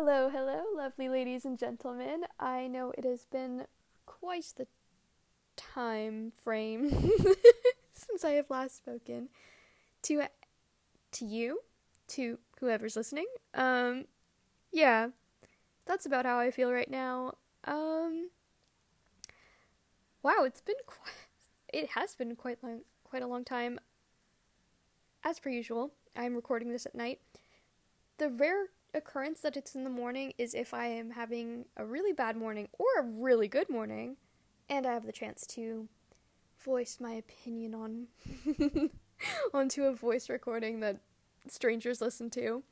Hello, hello, lovely ladies and gentlemen. I know it has been quite the time frame since I have last spoken to to you, to whoever's listening. Um yeah. That's about how I feel right now. Um Wow, it's been quite it has been quite long quite a long time. As per usual, I'm recording this at night. The rare occurrence that it's in the morning is if I am having a really bad morning or a really good morning, and I have the chance to voice my opinion on onto a voice recording that strangers listen to.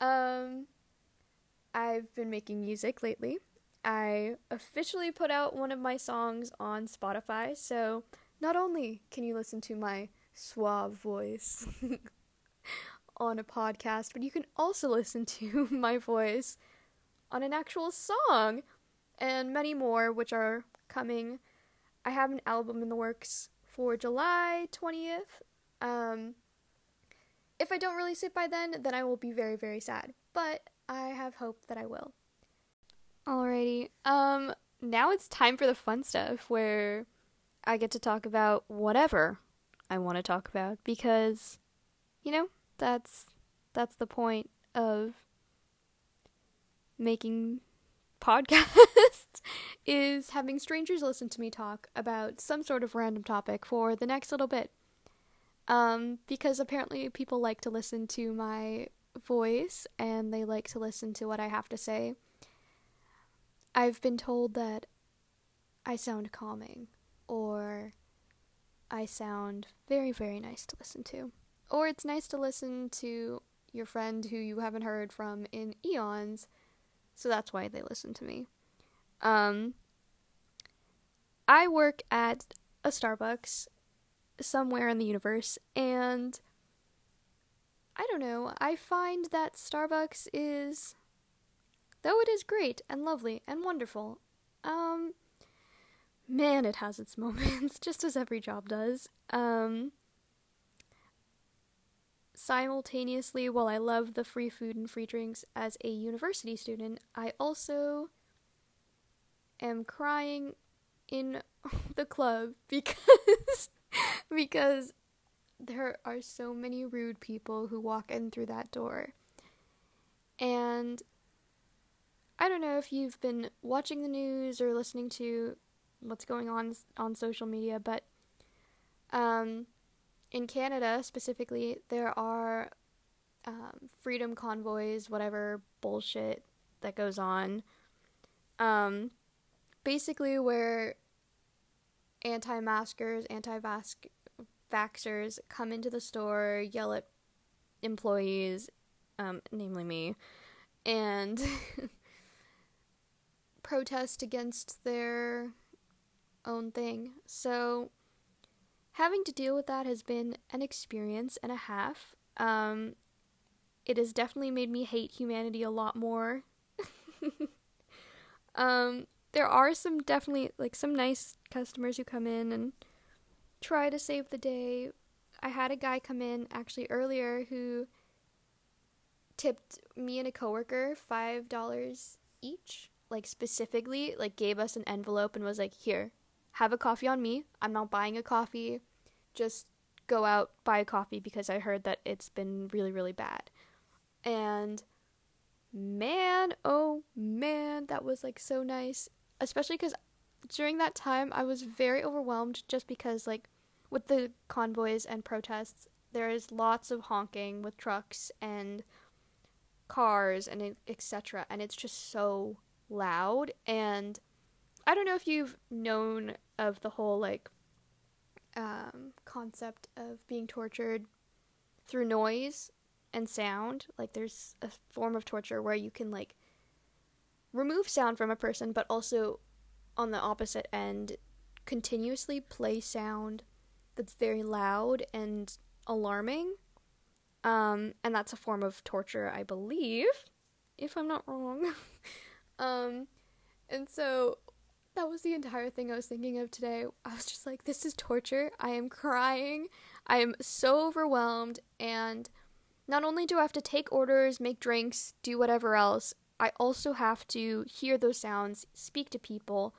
Um, I've been making music lately. I officially put out one of my songs on Spotify, so not only can you listen to my suave voice on a podcast, but you can also listen to my voice on an actual song and many more, which are coming. I have an album in the works for July 20th. Um, if I don't release it by then, then I will be very, very sad. But I have hope that I will. Alrighty. Um, now it's time for the fun stuff where I get to talk about whatever I want to talk about because, you know, that's that's the point of making podcasts is having strangers listen to me talk about some sort of random topic for the next little bit. Um, because apparently people like to listen to my voice and they like to listen to what I have to say. I've been told that I sound calming or I sound very, very nice to listen to. Or it's nice to listen to your friend who you haven't heard from in eons, so that's why they listen to me. Um, I work at a Starbucks somewhere in the universe, and I don't know, I find that Starbucks is, though it is great and lovely and wonderful, um, man, it has its moments, just as every job does. Um, simultaneously, while I love the free food and free drinks as a university student, I also am crying in the club because because there are so many rude people who walk in through that door. And I don't know if you've been watching the news or listening to what's going on on social media, but um, in Canada specifically, there are um, freedom convoys, whatever bullshit that goes on. Um, basically, where anti maskers, anti vaxxers come into the store, yell at employees, um, namely me, and protest against their own thing. So, having to deal with that has been an experience and a half. Um, it has definitely made me hate humanity a lot more. um, there are some definitely like some nice customers who come in and try to save the day. I had a guy come in actually earlier who tipped me and a coworker five dollars each, like specifically, like gave us an envelope and was like, "Here, have a coffee on me. I'm not buying a coffee. Just go out, buy a coffee because I heard that it's been really, really bad. And man, oh man, that was like so nice. Especially because during that time I was very overwhelmed just because, like, with the convoys and protests, there is lots of honking with trucks and cars and etc. And it's just so loud and I don't know if you've known of the whole like um, concept of being tortured through noise and sound. Like there's a form of torture where you can like remove sound from a person, but also on the opposite end, continuously play sound that's very loud and alarming. Um, and that's a form of torture, I believe, if I'm not wrong. um, and so that was the entire thing I was thinking of today. I was just like, this is torture. I am crying. I am so overwhelmed. And not only do I have to take orders, make drinks, do whatever else, I also have to hear those sounds, speak to people.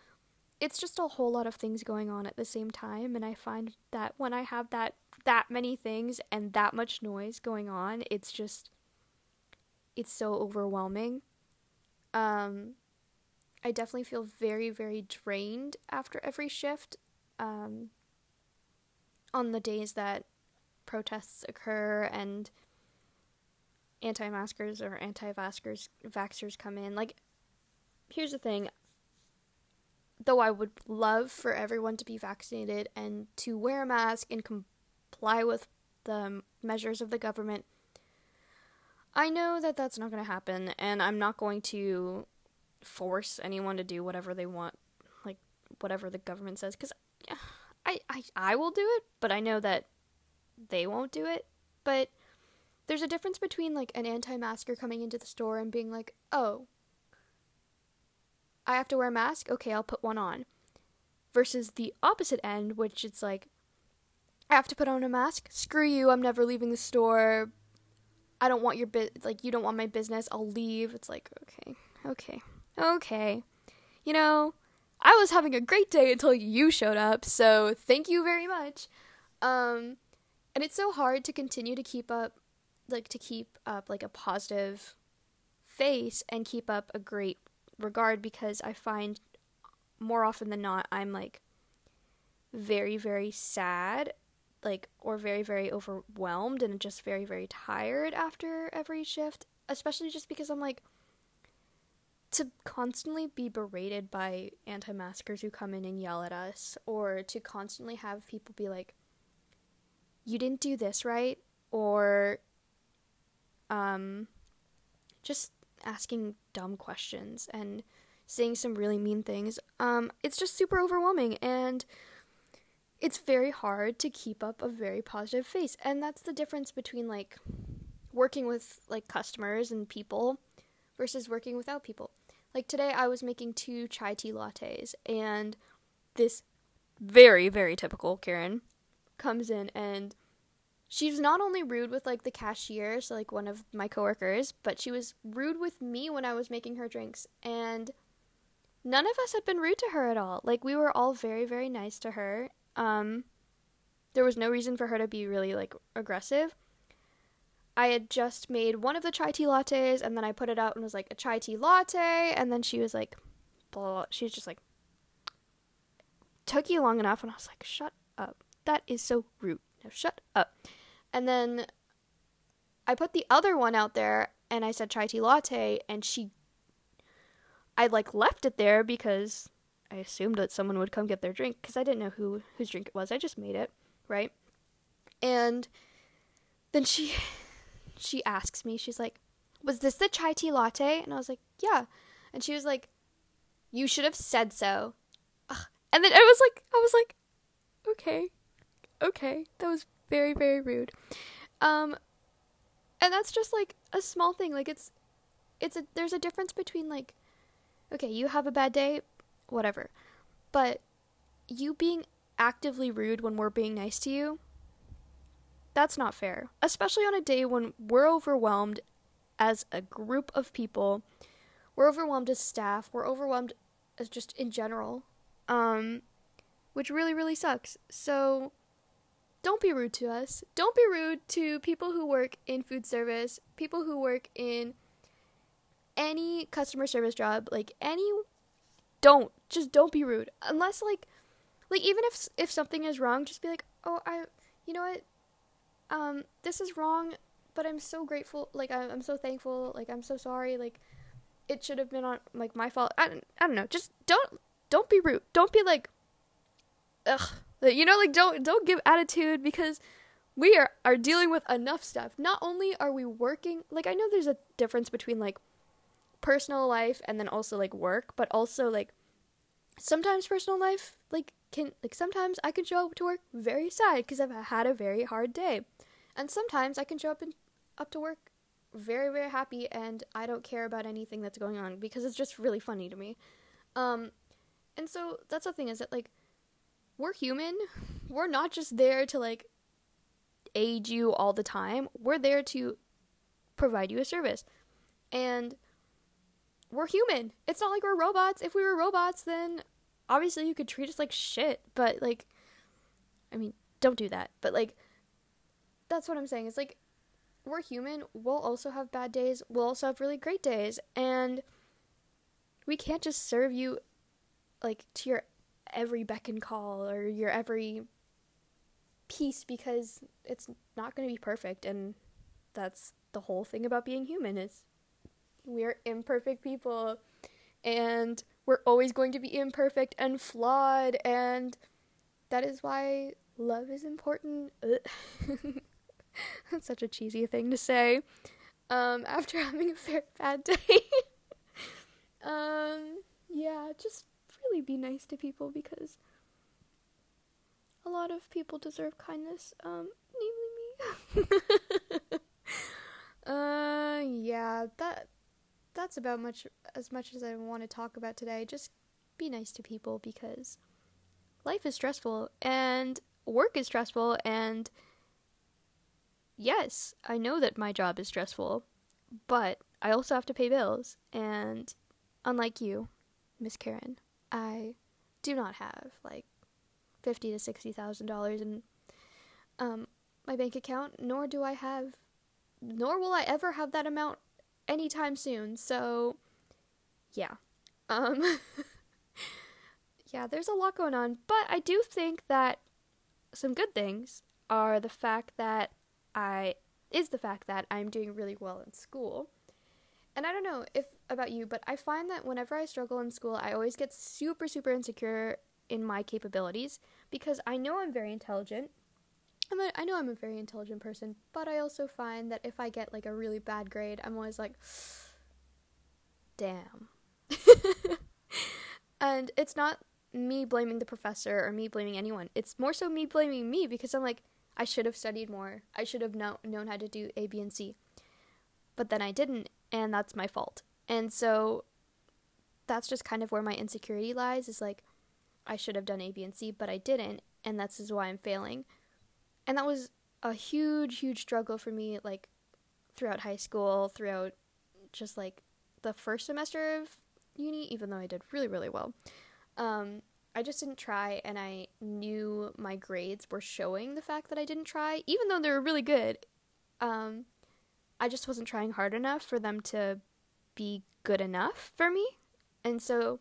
It's just a whole lot of things going on at the same time, and I find that when I have that that many things and that much noise going on, it's just it's so overwhelming. Um I definitely feel very very drained after every shift. Um on the days that protests occur and anti-maskers or anti-vaxxers vaxxers come in. Like, here's the thing. Though I would love for everyone to be vaccinated and to wear a mask and comply with the measures of the government, I know that that's not going to happen, and I'm not going to force anyone to do whatever they want, like whatever the government says, because I, I I will do it, but I know that they won't do it. But there's a difference between like an anti-masker coming into the store and being like, "Oh, I have to wear a mask. Okay, I'll put one on." Versus the opposite end, which it's like, "I have to put on a mask. Screw you. I'm never leaving the store. I don't want your bit like you don't want my business. I'll leave." It's like, "Okay. Okay. Okay." You know, I was having a great day until you showed up. So, thank you very much. Um and it's so hard to continue to keep up like to keep up like a positive face and keep up a great regard because I find more often than not I'm like very very sad like or very very overwhelmed and just very very tired after every shift especially just because I'm like to constantly be berated by anti-maskers who come in and yell at us or to constantly have people be like you didn't do this right or um just asking dumb questions and saying some really mean things. Um it's just super overwhelming and it's very hard to keep up a very positive face. And that's the difference between like working with like customers and people versus working without people like today i was making two chai tea lattes and this very very typical karen comes in and she's not only rude with like the cashier, so like one of my coworkers, but she was rude with me when I was making her drinks and none of us had been rude to her at all. Like we were all very very nice to her. Um there was no reason for her to be really like aggressive. I had just made one of the chai tea lattes and then I put it out and was like a chai tea latte and then she was like blah, blah, blah. she was just like took you long enough and I was like shut up. That is so rude. Now shut up. And then I put the other one out there and I said chai tea latte and she I like left it there because I assumed that someone would come get their drink because I didn't know who whose drink it was. I just made it, right? And then she she asks me, she's like, "Was this the chai tea latte?" And I was like, "Yeah." And she was like, "You should have said so." Ugh. And then I was like, I was like, "Okay." Okay. That was very very rude um and that's just like a small thing like it's it's a there's a difference between like okay you have a bad day whatever but you being actively rude when we're being nice to you that's not fair especially on a day when we're overwhelmed as a group of people we're overwhelmed as staff we're overwhelmed as just in general um which really really sucks so don't be rude to us. Don't be rude to people who work in food service, people who work in any customer service job, like any don't just don't be rude. Unless like like even if if something is wrong, just be like, "Oh, I you know what? Um this is wrong, but I'm so grateful. Like I, I'm so thankful. Like I'm so sorry. Like it should have been on like my fault. I don't, I don't know. Just don't don't be rude. Don't be like ugh you know, like don't don't give attitude because we are are dealing with enough stuff. Not only are we working, like I know there's a difference between like personal life and then also like work, but also like sometimes personal life like can like sometimes I can show up to work very sad because I've had a very hard day. And sometimes I can show up in, up to work very very happy and I don't care about anything that's going on because it's just really funny to me. Um and so that's the thing is that like we're human. We're not just there to like aid you all the time. We're there to provide you a service. And we're human. It's not like we're robots. If we were robots, then obviously you could treat us like shit. But like, I mean, don't do that. But like, that's what I'm saying. It's like we're human. We'll also have bad days. We'll also have really great days, and we can't just serve you like to your every beck and call or your every piece because it's not going to be perfect and that's the whole thing about being human is we're imperfect people and we're always going to be imperfect and flawed and that is why love is important. That's such a cheesy thing to say um, after having a very bad day. Um, yeah just really be nice to people because a lot of people deserve kindness, um, namely me. uh, yeah, that that's about much as much as I want to talk about today. Just be nice to people because life is stressful and work is stressful and yes, I know that my job is stressful, but I also have to pay bills and unlike you, Miss Karen, I do not have like fifty to sixty thousand dollars in um, my bank account, nor do I have, nor will I ever have that amount anytime soon. So, yeah, um, yeah, there's a lot going on, but I do think that some good things are the fact that I is the fact that I'm doing really well in school. And I don't know if about you, but I find that whenever I struggle in school, I always get super, super insecure in my capabilities because I know I'm very intelligent. A, I know I'm a very intelligent person, but I also find that if I get like a really bad grade, I'm always like, damn. and it's not me blaming the professor or me blaming anyone. It's more so me blaming me because I'm like, I should have studied more. I should have know, known how to do A, B, and C. But then I didn't, and that's my fault. And so that's just kind of where my insecurity lies is like I should have done A, B, and C, but I didn't, and that's is why I'm failing. And that was a huge, huge struggle for me, like throughout high school, throughout just like the first semester of uni, even though I did really, really well. Um, I just didn't try, and I knew my grades were showing the fact that I didn't try, even though they were really good. Um, I just wasn't trying hard enough for them to be good enough for me. And so,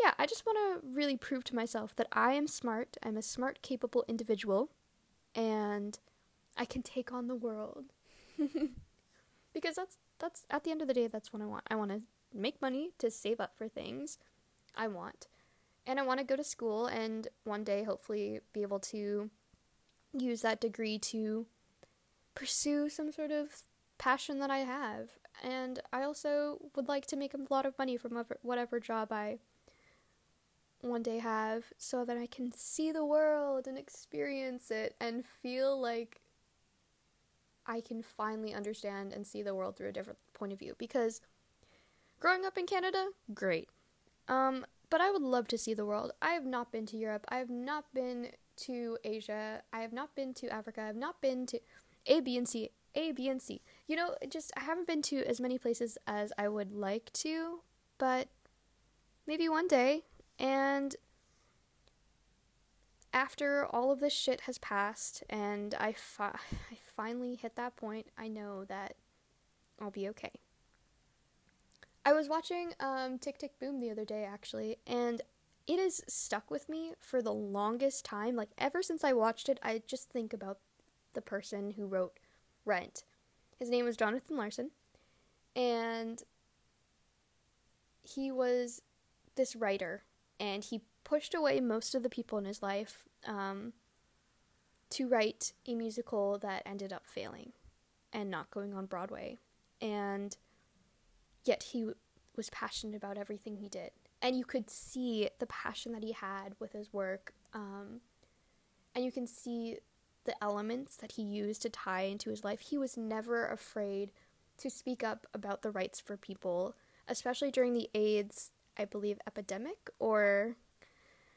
yeah, I just want to really prove to myself that I am smart. I'm a smart, capable individual, and I can take on the world. because that's that's at the end of the day that's what I want. I want to make money to save up for things I want. And I want to go to school and one day hopefully be able to use that degree to pursue some sort of passion that I have. And I also would like to make a lot of money from whatever job I one day have so that I can see the world and experience it and feel like I can finally understand and see the world through a different point of view. Because growing up in Canada, great. Um, but I would love to see the world. I have not been to Europe. I have not been to Asia. I have not been to Africa. I have not been to A, B, and C. A, B, and C. You know, just I haven't been to as many places as I would like to, but maybe one day. And after all of this shit has passed and I, fi- I finally hit that point, I know that I'll be okay. I was watching um, Tick Tick Boom the other day actually, and it has stuck with me for the longest time. Like, ever since I watched it, I just think about the person who wrote Rent. His name was Jonathan Larson, and he was this writer, and he pushed away most of the people in his life um, to write a musical that ended up failing and not going on Broadway. And yet he was passionate about everything he did. And you could see the passion that he had with his work. Um, and you can see the elements that he used to tie into his life. He was never afraid to speak up about the rights for people, especially during the AIDS, I believe, epidemic, or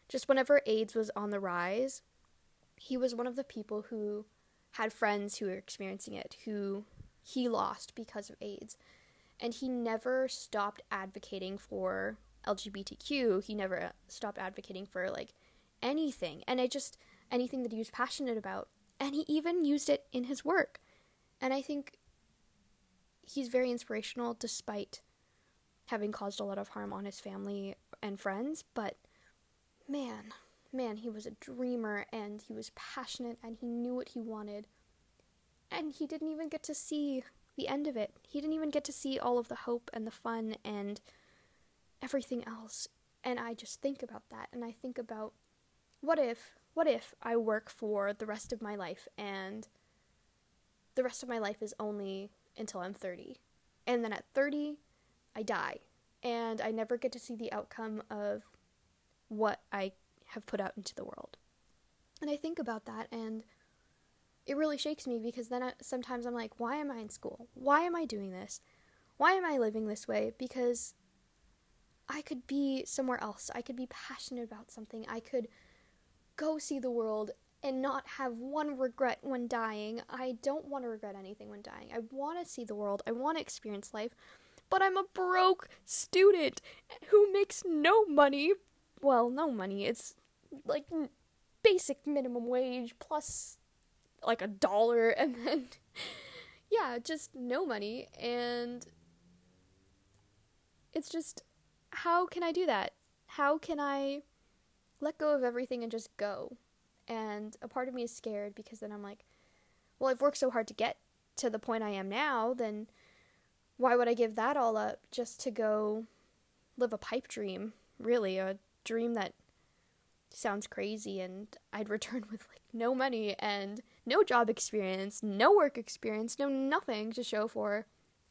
just whenever AIDS was on the rise. He was one of the people who had friends who were experiencing it, who he lost because of AIDS. and he never stopped advocating for LGBTQ. He never stopped advocating for like anything. And I just anything that he was passionate about. And he even used it in his work. And I think he's very inspirational despite having caused a lot of harm on his family and friends, but man, man, he was a dreamer and he was passionate and he knew what he wanted. And he didn't even get to see the end of it. He didn't even get to see all of the hope and the fun and everything else. And I just think about that and I think about what if what if I work for the rest of my life and the rest of my life is only until I'm 30. And then at 30, I die. And I never get to see the outcome of what I have put out into the world. And I think about that and it really shakes me because then I, sometimes I'm like, why am I in school? Why am I doing this? Why am I living this way? Because I could be somewhere else. I could be passionate about something. I could go see the world and not have one regret when dying. I don't want to regret anything when dying. I want to see the world. I want to experience life. But I'm a broke student who makes no money. Well, no money. It's like basic minimum wage plus like a dollar and then yeah, just no money and it's just how can I do that? How can I let go of everything and just go? And a part of me is scared because then I'm like, well, I've worked so hard to get to the point I am now, then why would I give that all up just to go live a pipe dream? Really, a dream that sounds crazy and I'd return with like no money and no job experience, no work experience, no nothing to show for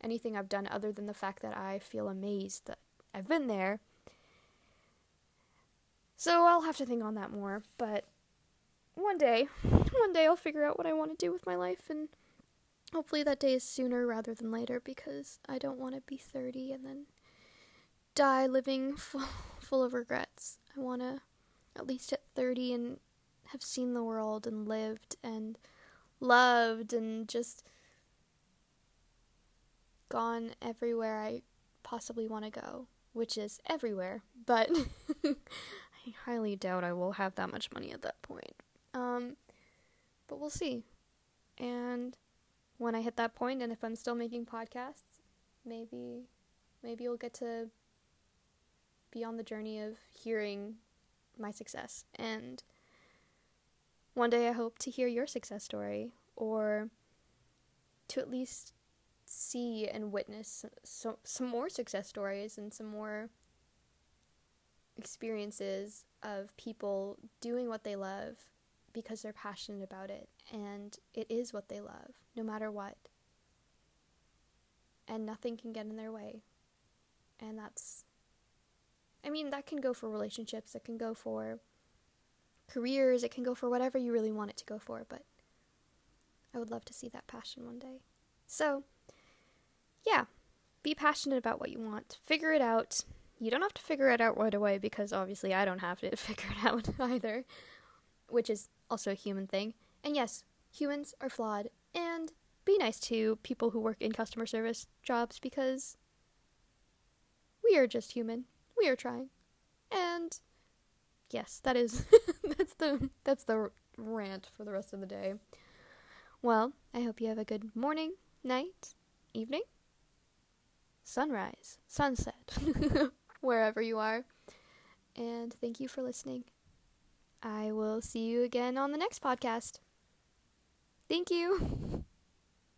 anything I've done other than the fact that I feel amazed that I've been there. So I'll have to think on that more, but one day, one day I'll figure out what I want to do with my life and hopefully that day is sooner rather than later because I don't want to be 30 and then die living full, full of regrets. I want to at least at 30 and have seen the world and lived and loved and just gone everywhere I possibly want to go, which is everywhere, but I highly doubt I will have that much money at that point. Um, but we'll see. And when I hit that point, and if I'm still making podcasts, maybe, maybe you'll get to be on the journey of hearing my success. And one day I hope to hear your success story, or to at least see and witness some some more success stories and some more experiences of people doing what they love because they're passionate about it and it is what they love, no matter what. And nothing can get in their way. And that's, I mean, that can go for relationships, it can go for careers, it can go for whatever you really want it to go for, but I would love to see that passion one day. So, yeah, be passionate about what you want, figure it out. You don't have to figure it out right away because obviously I don't have to figure it out either, which is also a human thing. And yes, humans are flawed, and be nice to people who work in customer service jobs because we are just human. We are trying. And yes, that is that's the that's the rant for the rest of the day. Well, I hope you have a good morning, night, evening, sunrise, sunset, wherever you are. And thank you for listening. I will see you again on the next podcast. Thank you.